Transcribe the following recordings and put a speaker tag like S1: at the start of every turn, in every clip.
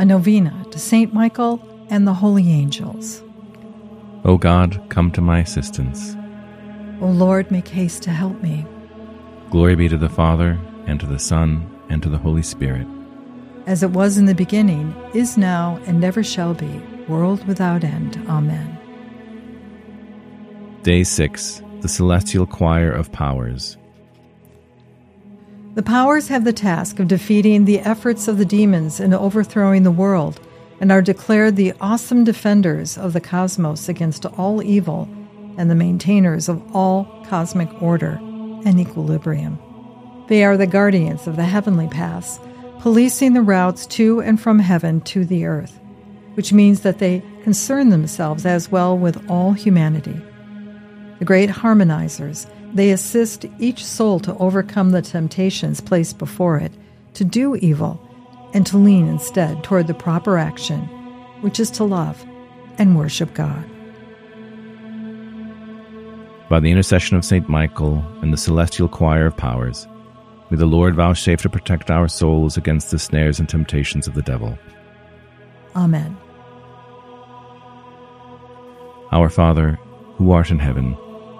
S1: a novena to Saint Michael and the holy angels.
S2: O God, come to my assistance.
S1: O Lord, make haste to help me.
S2: Glory be to the Father, and to the Son, and to the Holy Spirit.
S1: As it was in the beginning, is now, and never shall be, world without end. Amen.
S2: Day 6 The Celestial Choir of Powers.
S1: The powers have the task of defeating the efforts of the demons in overthrowing the world and are declared the awesome defenders of the cosmos against all evil and the maintainers of all cosmic order and equilibrium. They are the guardians of the heavenly paths, policing the routes to and from heaven to the earth, which means that they concern themselves as well with all humanity. The great harmonizers, they assist each soul to overcome the temptations placed before it, to do evil and to lean instead toward the proper action, which is to love and worship God.
S2: By the intercession of Saint Michael and the celestial choir of powers, may the Lord vouchsafe to protect our souls against the snares and temptations of the devil.
S1: Amen.
S2: Our Father, who art in heaven,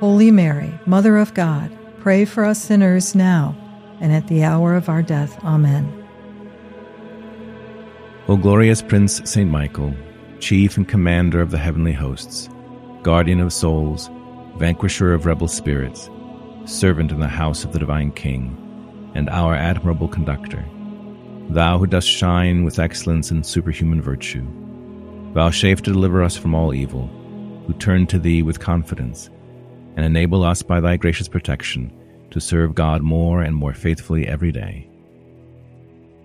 S1: Holy Mary, Mother of God, pray for us sinners now and at the hour of our death. Amen.
S2: O glorious Prince Saint Michael, chief and commander of the heavenly hosts, guardian of souls, vanquisher of rebel spirits, servant in the house of the divine King, and our admirable conductor, thou who dost shine with excellence and superhuman virtue, vouchsafe to deliver us from all evil, who turn to thee with confidence, and enable us by thy gracious protection to serve God more and more faithfully every day.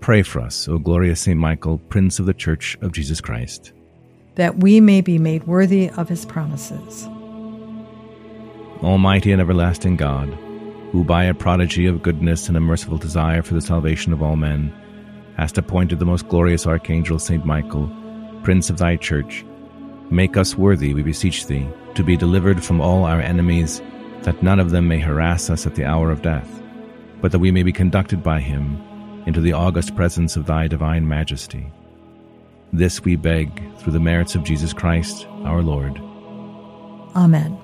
S2: Pray for us, O glorious Saint Michael, Prince of the Church of Jesus Christ,
S1: that we may be made worthy of his promises.
S2: Almighty and everlasting God, who by a prodigy of goodness and a merciful desire for the salvation of all men, hast appointed the most glorious Archangel Saint Michael, Prince of thy Church, make us worthy, we beseech thee, to be delivered from all our enemies, that none of them may harass us at the hour of death, but that we may be conducted by him into the august presence of thy divine majesty. This we beg through the merits of Jesus Christ, our Lord.
S1: Amen.